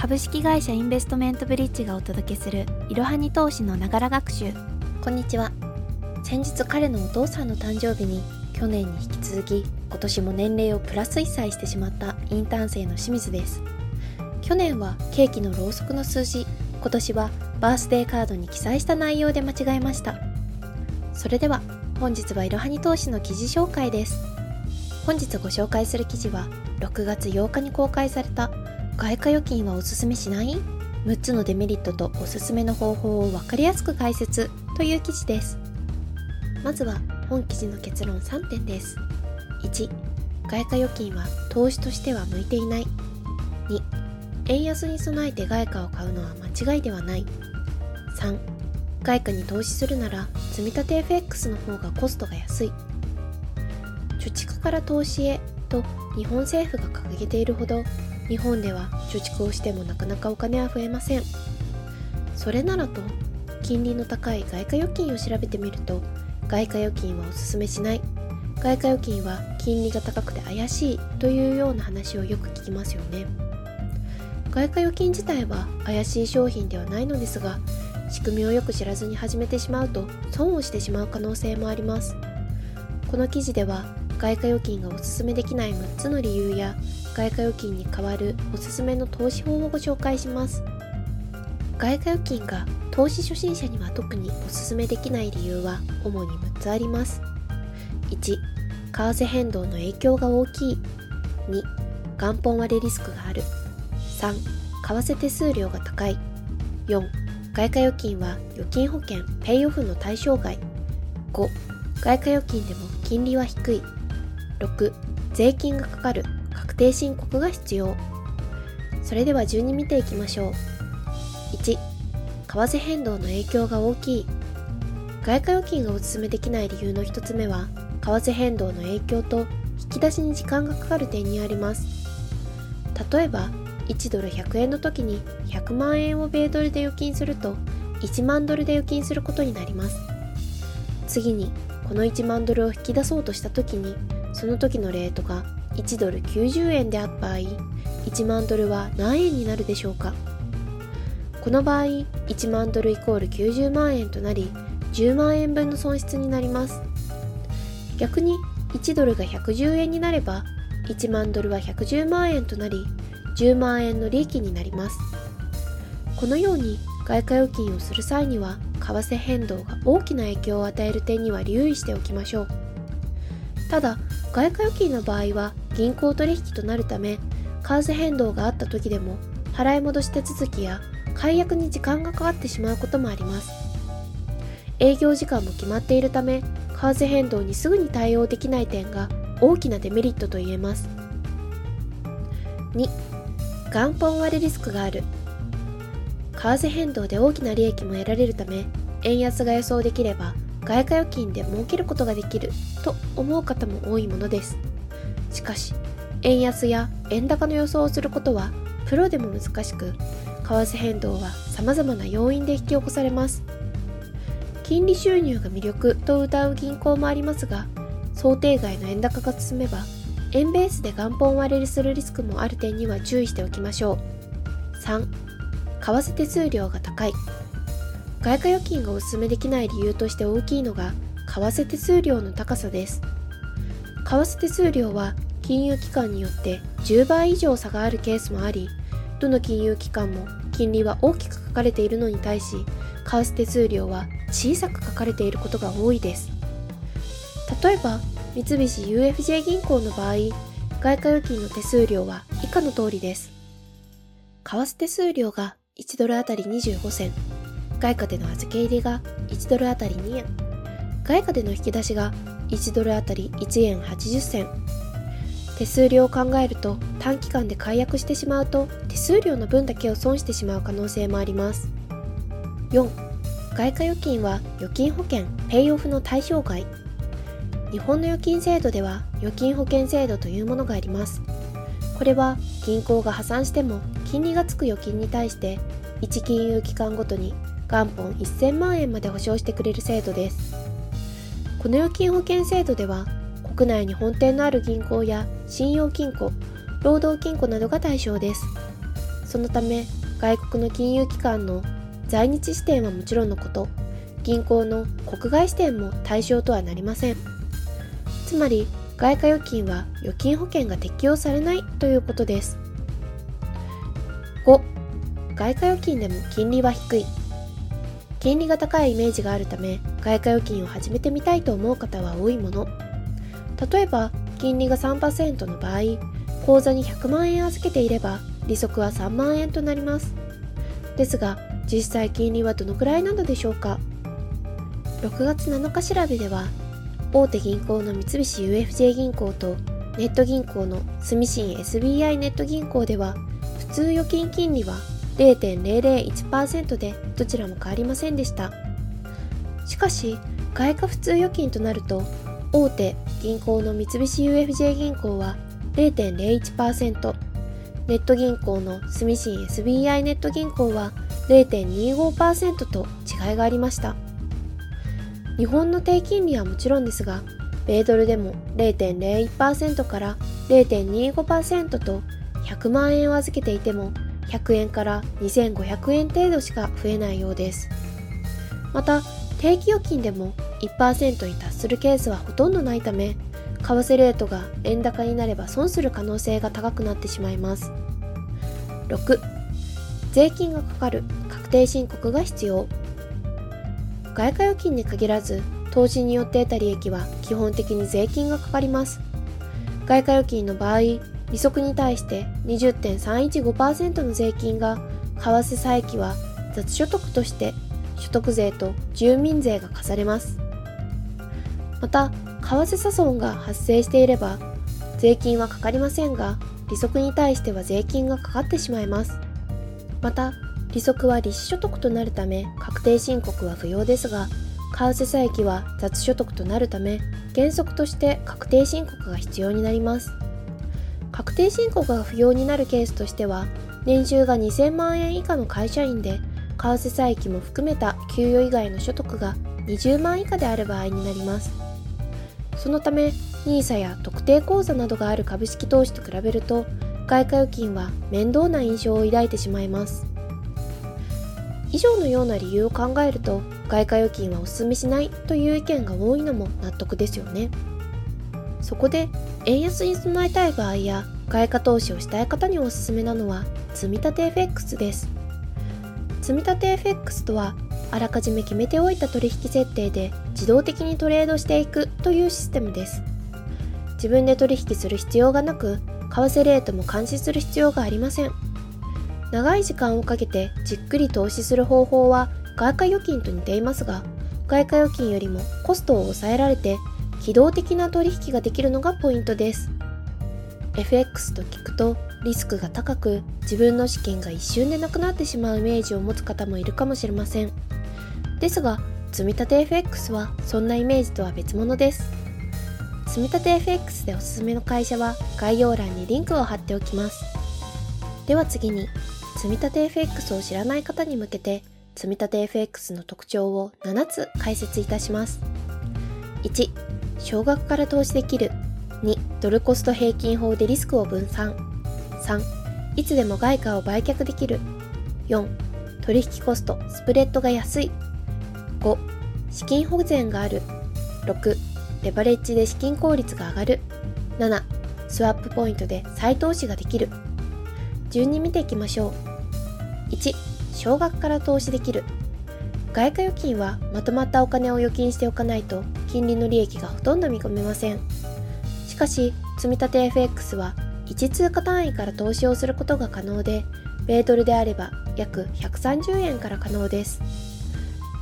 株式会社インベストメントブリッジがお届けするいろはに投資のながら学習。こんにちは。先日彼のお父さんの誕生日に去年に引き続き今年も年齢をプラス1歳してしまったインターン生の清水です。去年はケーキのろうそくの数字今年はバースデーカードに記載した内容で間違えました。それでは本日はいろはに投資の記事紹介です。本日ご紹介する記事は6月8日に公開された外貨預金はおすすめしない ?6 つのデメリットとおすすめの方法を分かりやすく解説。という記事です。まずは本記事の結論3点です。1外貨預金は投資としては向いていない。2円安に備えて外貨を買うのは間違いではない。3外貨に投資するなら積立 FX の方がコストが安い。貯蓄から投資へと日本政府が掲げているほど日本では貯蓄をしてもなかなかお金は増えません。それならと金利の高い外貨預金を調べてみると外貨預金はおすすめしない。外貨預金は金利が高くて怪しいというような話をよく聞きますよね。外貨預金自体は怪しい商品ではないのですが仕組みをよく知らずに始めてしまうと損をしてしまう可能性もあります。この記事では外貨預金がおすすめできない6つの理由や外貨預金に代わるおすすめの投資法をご紹介します。外貨預金が投資初心者には特におすすめできない理由は主に6つあります。1為替変動の影響が大きい。2元本割れリスクがある。3為替手数料が高い。4外貨預金は預金保険ペイオフの対象外。5外貨預金でも金利は低い。6税金がかかる。定申告が必要。それでは順に見ていきましょう。1為替変動の影響が大きい。外貨預金がおすすめできない理由の1つ目は為替変動の影響と引き出しに時間がかかる点にあります。例えば1ドル100円の時に100万円を米ドルで預金すると1万ドルで預金することになります。次にこの1万ドルを引き出そうとした時にその時のレートが1ドル90円であった場合1万ドルは何円になるでしょうか？この場合1万ドルイコール90万円となり10万円分の損失になります。逆に1ドルが110円になれば1万ドルは110万円となり10万円の利益になります。このように外貨預金をする際には為替変動が大きな影響を与える点には留意しておきましょう。ただ外貨預金の場合は銀行取引となるため為替変動があった時でも払い戻し手続きや解約に時間がかかってしまうこともあります。営業時間も決まっているため為替変動にすぐに対応できない点が大きなデメリットと言えます。2元本割れリスクがある。為替変動で大きな利益も得られるため円安が予想できれば外貨預金で儲けることができると思う方も多いものです。しかし円安や円高の予想をすることはプロでも難しく為替変動は様々な要因で引き起こされます。金利収入が魅力と謳う銀行もありますが想定外の円高が進めば円ベースで元本割れするリスクもある点には注意しておきましょう。3為替手数料が高い。外貨預金がお勧めできない理由として大きいのが為替手数料の高さです。為替手数料は金融機関によって10倍以上差があるケースもありどの金融機関も金利は大きく書かれているのに対し為替手数料は小さく書かれていることが多いです。例えば三菱 UFJ 銀行の場合外貨預金の手数料は以下の通りです。為替手数料が1ドルあたり25銭外貨での預け入れが1ドルあたり2円。外貨での引き出しが1ドルあたり1円80銭。手数料を考えると短期間で解約してしまうと手数料の分だけを損してしまう可能性もあります。4外貨預金は預金保険ペイオフの対象外。日本の預金制度では預金保険制度というものがあります。これは銀行が破産しても金利がつく預金に対して1金融機関ごとに元本1000万円まで保証してくれる制度です。この預金保険制度では国内に本店のある銀行や信用金庫労働金庫などが対象です。そのため外国の金融機関の在日支店はもちろんのこと銀行の国外支店も対象とはなりません。つまり外貨預金は預金保険が適用されないということです。5外貨預金でも金利は低い。金利が高いイメージがあるため外貨預金を始めてみたいと思う方は多いもの。例えば金利が3%の場合口座に100万円預けていれば利息は3万円となります。ですが実際金利はどのくらいなのでしょうか。6月7日調べでは大手銀行の三菱 UFJ 銀行とネット銀行の住信 SBI ネット銀行では普通預金金利は0.001%でどちらも変わりませんでした。しかし外貨普通預金となると大手銀行の三菱 UFJ 銀行は0.01%ネット銀行の住信 SBI ネット銀行は0.25%と違いがありました。日本の低金利はもちろんですが米ドルでも0.01%から0.25%と100万円を預けていても100円から2500円程度しか増えないようです。また定期預金でも1%に達するケースはほとんどないため為替レートが円高になれば損する可能性が高くなってしまいます。6税金がかかる確定申告が必要。外貨預金に限らず投資によって得た利益は基本的に税金がかかります。外貨預金の場合利息に対して20.315%の税金が為替差益は雑所得として所得税と住民税が課されます。また為替差損が発生していれば税金はかかりませんが利息に対しては税金がかかってしまいます。また利息は利子所得となるため確定申告は不要ですが為替差益は雑所得となるため原則として確定申告が必要になります。確定申告が不要になるケースとしては年収が2000万円以下の会社員で為替差益も含めた給与以外の所得が20万以下である場合になります。そのため NISA や特定口座などがある株式投資と比べると外貨預金は面倒な印象を抱いてしまいます。以上のような理由を考えると外貨預金はお勧めしないという意見が多いのも納得ですよね。そこで円安に備えたい場合や外貨投資をしたい方におすすめなのは積立 FX です。積立 FX とはあらかじめ決めておいた取引設定で自動的にトレードしていくというシステムです。自分で取引する必要がなく為替レートも監視する必要がありません。長い時間をかけてじっくり投資する方法は外貨預金と似ていますが外貨預金よりもコストを抑えられて機動的な取引ができるのがポイントです。FX と聞くとリスクが高く自分の資金が一瞬でなくなってしまうイメージを持つ方もいるかもしれません。ですが積立 FX はそんなイメージとは別物です。積立 FX でおすすめの会社は概要欄にリンクを貼っておきます。では次に積立 FX を知らない方に向けて積立 FX の特徴を7つ解説いたします。1少額から投資できる。2ドルコスト平均法でリスクを分散。3いつでも外貨を売却できる。4取引コストスプレッドが安い。5資金保全がある。6レバレッジで資金効率が上がる。7スワップポイントで再投資ができる。順に見ていきましょう。1少額から投資できる。外貨預金はまとまったお金を預金しておかないと金利の利益がほとんど見込めません。しかし積立 FX は1通貨単位から投資をすることが可能で米ドルであれば約130円から可能です。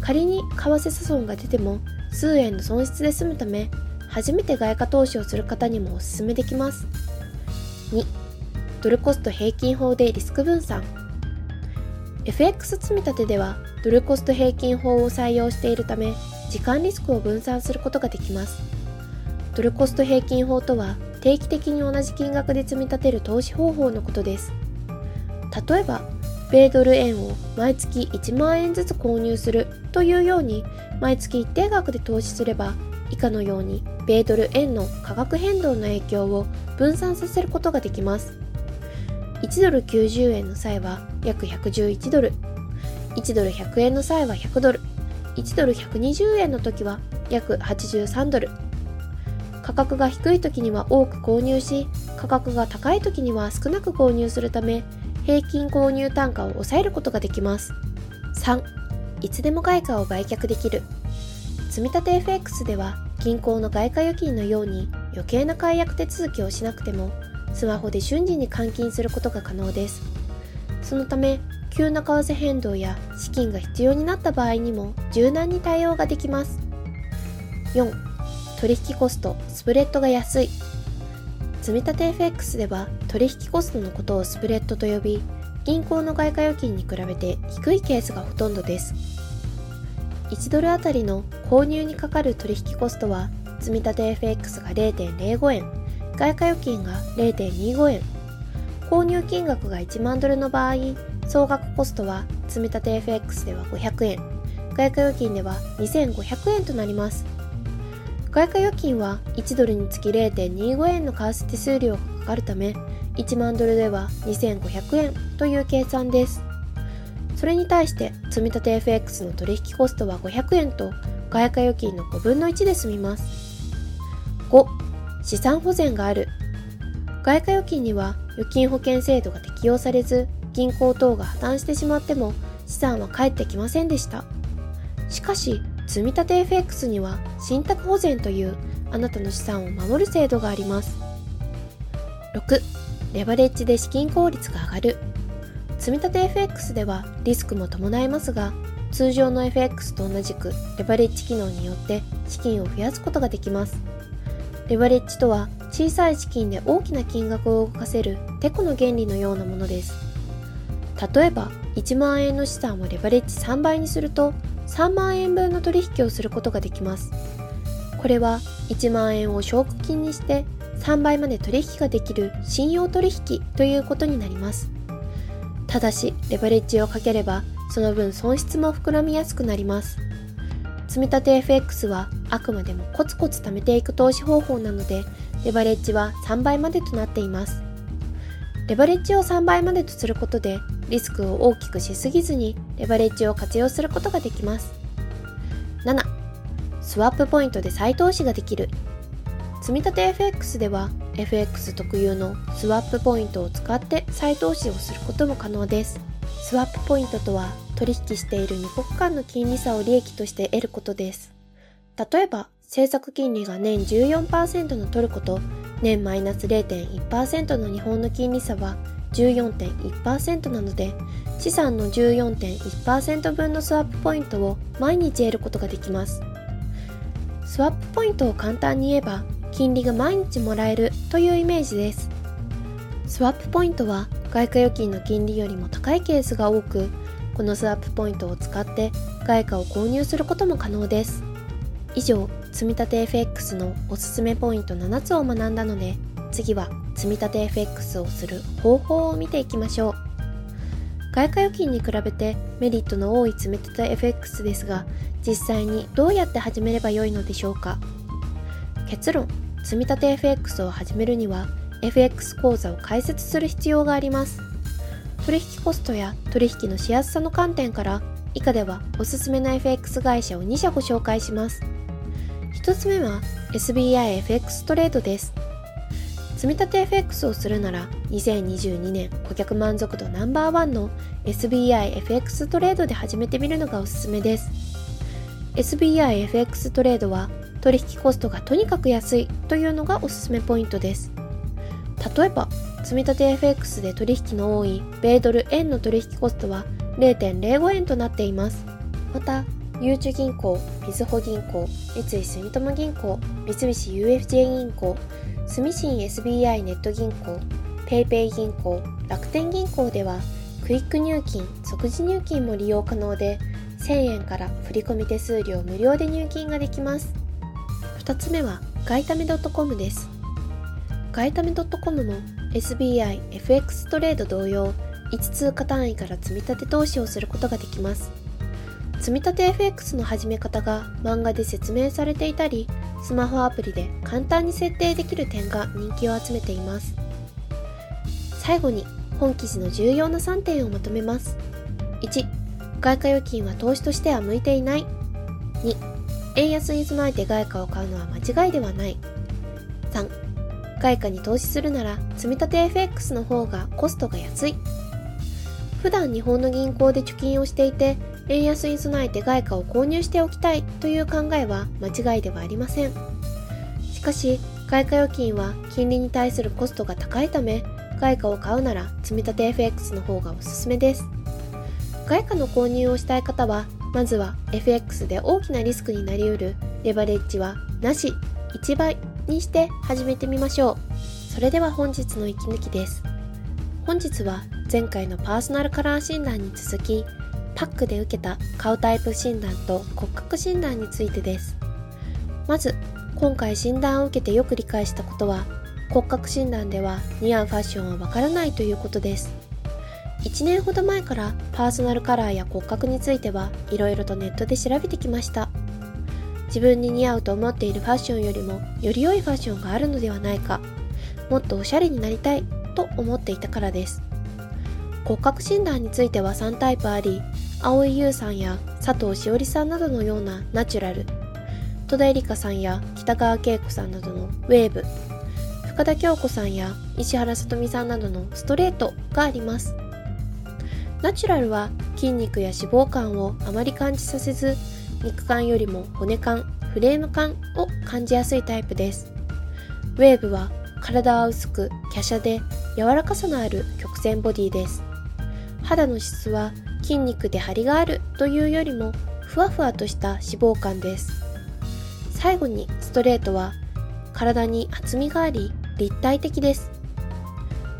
仮に為替差損が出ても数円の損失で済むため初めて外貨投資をする方にもお勧めできます。2ドルコスト平均法でリスク分散。FX 積立ではドルコスト平均法を採用しているため時間リスクを分散することができます。ドルコスト平均法とは定期的に同じ金額で積み立てる投資方法のことです。例えば米ドル円を毎月1万円ずつ購入するというように毎月一定額で投資すれば以下のように米ドル円の価格変動の影響を分散させることができます。1ドル90円の際は約111ドル。1ドル100円の際は100ドル。1ドル120円の時は約83ドル。価格が低い時には多く購入し価格が高い時には少なく購入するため平均購入単価を抑えることができます。3いつでも外貨を売却できる。積立 FX では銀行の外貨預金のように余計な解約手続きをしなくてもスマホで瞬時に換金することが可能です。そのため急な為替変動や資金が必要になった場合にも柔軟に対応ができます。4取引コストスプレッドが安い。積立 FX では取引コストのことをスプレッドと呼び銀行の外貨預金に比べて低いケースがほとんどです。1ドルあたりの購入にかかる取引コストは積立 FX が0.05円。外貨預金が0.25円。購入金額が1万ドルの場合総額コストは積立 FX では500円外貨預金では2500円となります。外貨預金は1ドルにつき0.25円の為替手数料がかかるため1万ドルでは2500円という計算です。それに対して積立 FX の取引コストは500円と外貨預金の5分の1で済みます。5資産保全がある。外貨預金には預金保険制度が適用されず銀行等が破綻してしまっても資産は返ってきませんでした。しかし積立 FX には信託保全というあなたの資産を守る制度があります。6レバレッジで資金効率が上がる。積立 FX ではリスクも伴いますが通常の FX と同じくレバレッジ機能によって資金を増やすことができます。レバレッジとは小さい資金で大きな金額を動かせるテコの原理のようなものです。例えば1万円の資産をレバレッジ3倍にすると3万円分の取引をすることができます。これは1万円を証拠金にして3倍まで取引ができる信用取引ということになります。ただしレバレッジをかければその分損失も膨らみやすくなります。積立 FX はあくまでもコツコツ貯めていく投資方法なのでレバレッジは3倍までとなっています。レバレッジを3倍までとすることでリスクを大きくしすぎずにレバレッジを活用することができます。7. スワップポイントで再投資ができる。積立 FX では FX 特有のスワップポイントを使って再投資をすることも可能です。スワップポイントとは取引している2国間の金利差を利益として得ることです。例えば、政策金利が年14%のトルコと年マイナス0.1%の日本の金利差は14.1%なので資産の14.1%分のスワップポイントを毎日得ることができます。スワップポイントを簡単に言えば金利が毎日もらえるというイメージです。スワップポイントは外貨預金の金利よりも高いケースが多くこのスワップポイントを使って外貨を購入することも可能です。以上積立 FX のおすすめポイント7つを学んだので次は積立 FX をする方法を見ていきましょう。外貨預金に比べてメリットの多い積立 FX ですが実際にどうやって始めればよいのでしょうか。結論積立 FX を始めるには FX 口座を開設する必要があります。取引コストや取引のしやすさの観点から以下ではおすすめの FX 会社を2社ご紹介します。1つ目は SBIFX トレードです。積立 FX をするなら2022年顧客満足度ナンバーワンの SBIFX トレードで始めてみるのがおすすめです。SBIFX トレードは取引コストがとにかく安いというのがおすすめポイントです。例えば積立 FX で取引の多い米ドル円の取引コストは0.05円となっています。またゆうちょ銀行、みずほ銀行、三井住友銀行、三菱 UFJ 銀行、住信 SBI ネット銀行、PayPay 銀行、楽天銀行では、クイック入金、即時入金も利用可能で、1000円から振込手数料無料で入金ができます。2つ目は、ガイタメ .com です。ガイタメ .com も SBI、FX トレード同様、1通貨単位から積み立て投資をすることができます。積み立て FX の始め方が漫画で説明されていたり、スマホアプリで簡単に設定できる点が人気を集めています。最後に本記事の重要な3点をまとめます。1外貨預金は投資としては向いていない。2円安に備えて外貨を買うのは間違いではない。3外貨に投資するなら積立 FX の方がコストが安い。普段日本の銀行で貯金をしていて円安に備えて外貨を購入しておきたいという考えは間違いではありません。しかし外貨預金は金利に対するコストが高いため外貨を買うなら積立 FX の方がおすすめです。外貨の購入をしたい方はまずは FX で大きなリスクになりうるレバレッジはなし1倍にして始めてみましょう。それでは本日の息抜きです。本日は前回のパーソナルカラー診断に続きパックで受けた顔タイプ診断と骨格診断についてです。まず今回診断を受けてよく理解したことは骨格診断では似合うファッションはわからないということです。1年ほど前からパーソナルカラーや骨格についてはいろいろとネットで調べてきました。自分に似合うと思っているファッションよりもより良いファッションがあるのではないかもっとおしゃれになりたいと思っていたからです。骨格診断については3タイプあり蒼井優さんや佐藤しおりさんなどのようなナチュラル。戸田恵梨香さんや北川景子さんなどのウェーブ。深田恭子さんや石原さとみさんなどのストレートがあります。ナチュラルは筋肉や脂肪感をあまり感じさせず肉感よりも骨感フレーム感を感じやすいタイプです。ウェーブは体は薄く華奢で柔らかさのある曲線ボディです。肌の質は筋肉で張りがあるというよりもふわふわとした脂肪感です。最後にストレートは体に厚みがあり立体的です。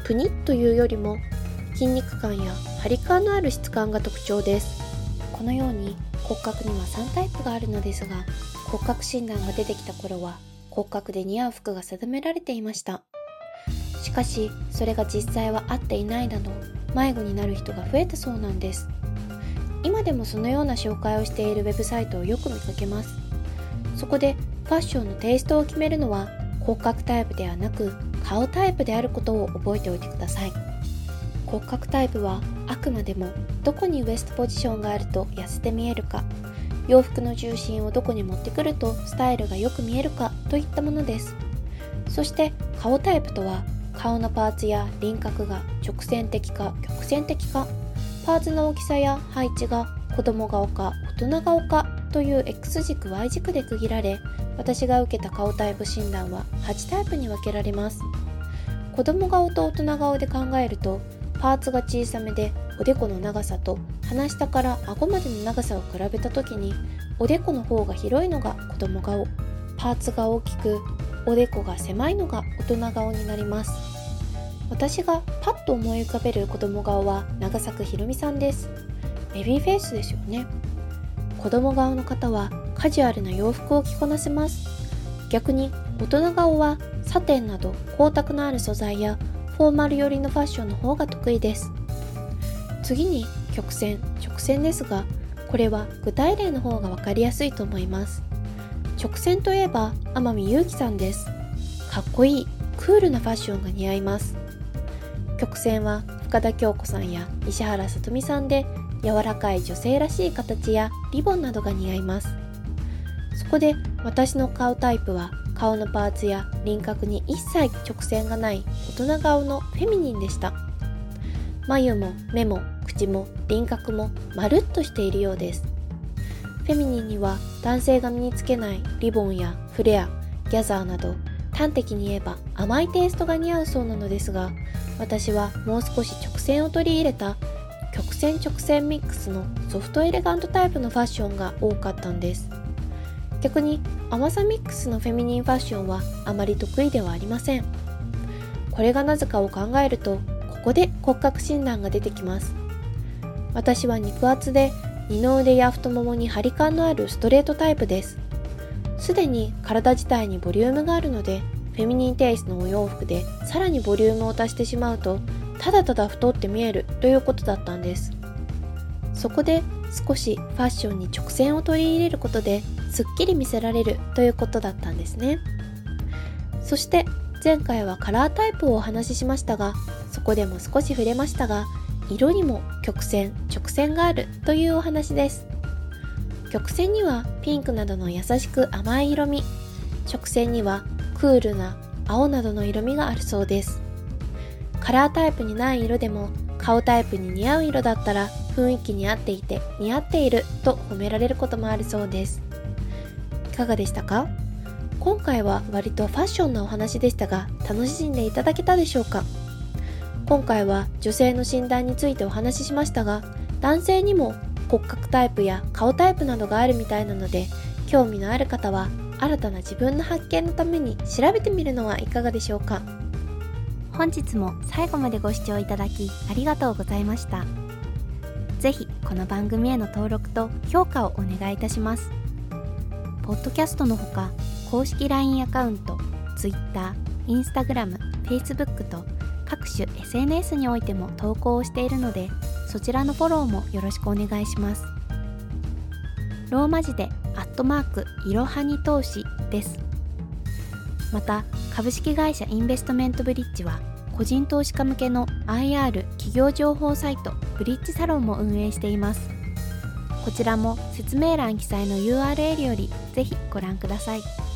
プニッというよりも筋肉感や張り感のある質感が特徴です。このように骨格には3タイプがあるのですが骨格診断が出てきた頃は骨格で似合う服が定められていました。しかしそれが実際は合っていないなど迷子になる人が増えたそうなんです。今でもそのような紹介をしているウェブサイトをよく見かけます。そこでファッションのテイストを決めるのは骨格タイプではなく顔タイプであることを覚えておいてください。骨格タイプはあくまでもどこにウエストポジションがあると痩せて見えるか。洋服の重心をどこに持ってくるとスタイルがよく見えるかといったものです。そして顔タイプとは顔のパーツや輪郭が直線的か曲線的かパーツの大きさや配置が子供顔か大人顔かという X 軸 Y 軸で区切られ私が受けた顔タイプ診断は8タイプに分けられます。子供顔と大人顔で考えるとパーツが小さめでおでこの長さと鼻下から顎までの長さを比べた時におでこの方が広いのが子供顔。パーツが大きくおでこが狭いのが大人顔になります。私がパッと思い浮かべる子供顔は長作ひろみさんです。ベビーフェイスですよね。子供顔の方はカジュアルな洋服を着こなせます。逆に大人顔はサテンなど光沢のある素材やフォーマル寄りのファッションの方が得意です。次に曲線。直線ですがこれは具体例の方が分かりやすいと思います。直線といえば天海祐希さんです。かっこいいクールなファッションが似合います。曲線は深田恭子さんや石原さとみさんで柔らかい女性らしい形やリボンなどが似合います。そこで私の顔タイプは顔のパーツや輪郭に一切直線がない大人顔のフェミニンでした。眉も目も口も輪郭もまるっとしているようです。フェミニンには男性が身につけないリボンやフレアギャザーなど端的に言えば甘いテイストが似合うそうなのですが私はもう少し直線を取り入れた曲線直線ミックスのソフトエレガントタイプのファッションが多かったんです。逆に甘さミックスのフェミニンファッションはあまり得意ではありません。これがなぜかを考えるとここで骨格診断が出てきます。私は肉厚で二の腕や太ももに張り感のあるストレートタイプです。すでに体自体にボリュームがあるのでフェミニンテイストのお洋服でさらにボリュームを足してしまうとただただ太って見えるということだったんです。そこで少しファッションに直線を取り入れることですっきり見せられるということだったんですね。そして前回はカラータイプをお話ししましたがそこでも少し触れましたが色にも曲線直線があるというお話です。曲線にはピンクなどの優しく甘い色味。直線にはクールな青などの色味があるそうです。カラータイプにない色でも顔タイプに似合う色だったら雰囲気に合っていて似合っていると褒められることもあるそうです。いかがでしたか？今回は割とファッションなお話でしたが楽しんでいただけたでしょうか？今回は女性の診断についてお話ししましたが男性にも骨格タイプや顔タイプなどがあるみたいなので興味のある方は新たな自分の発見のために調べてみるのはいかがでしょうか。本日も最後までご視聴いただきありがとうございました。是非この番組への登録と評価をお願いいたします。ポッドキャストのほか公式 LINE アカウント Twitter、Instagram、Facebook と各種 SNS においても投稿をしているのでそちらのフォローもよろしくお願いします。ローマ字でアットマークいろはに投資です。また株式会社インベストメントブリッジは個人投資家向けの IR 企業情報サイトブリッジサロンも運営しています。こちらも説明欄記載の URL よりぜひご覧ください。